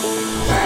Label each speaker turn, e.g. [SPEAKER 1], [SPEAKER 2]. [SPEAKER 1] Bye.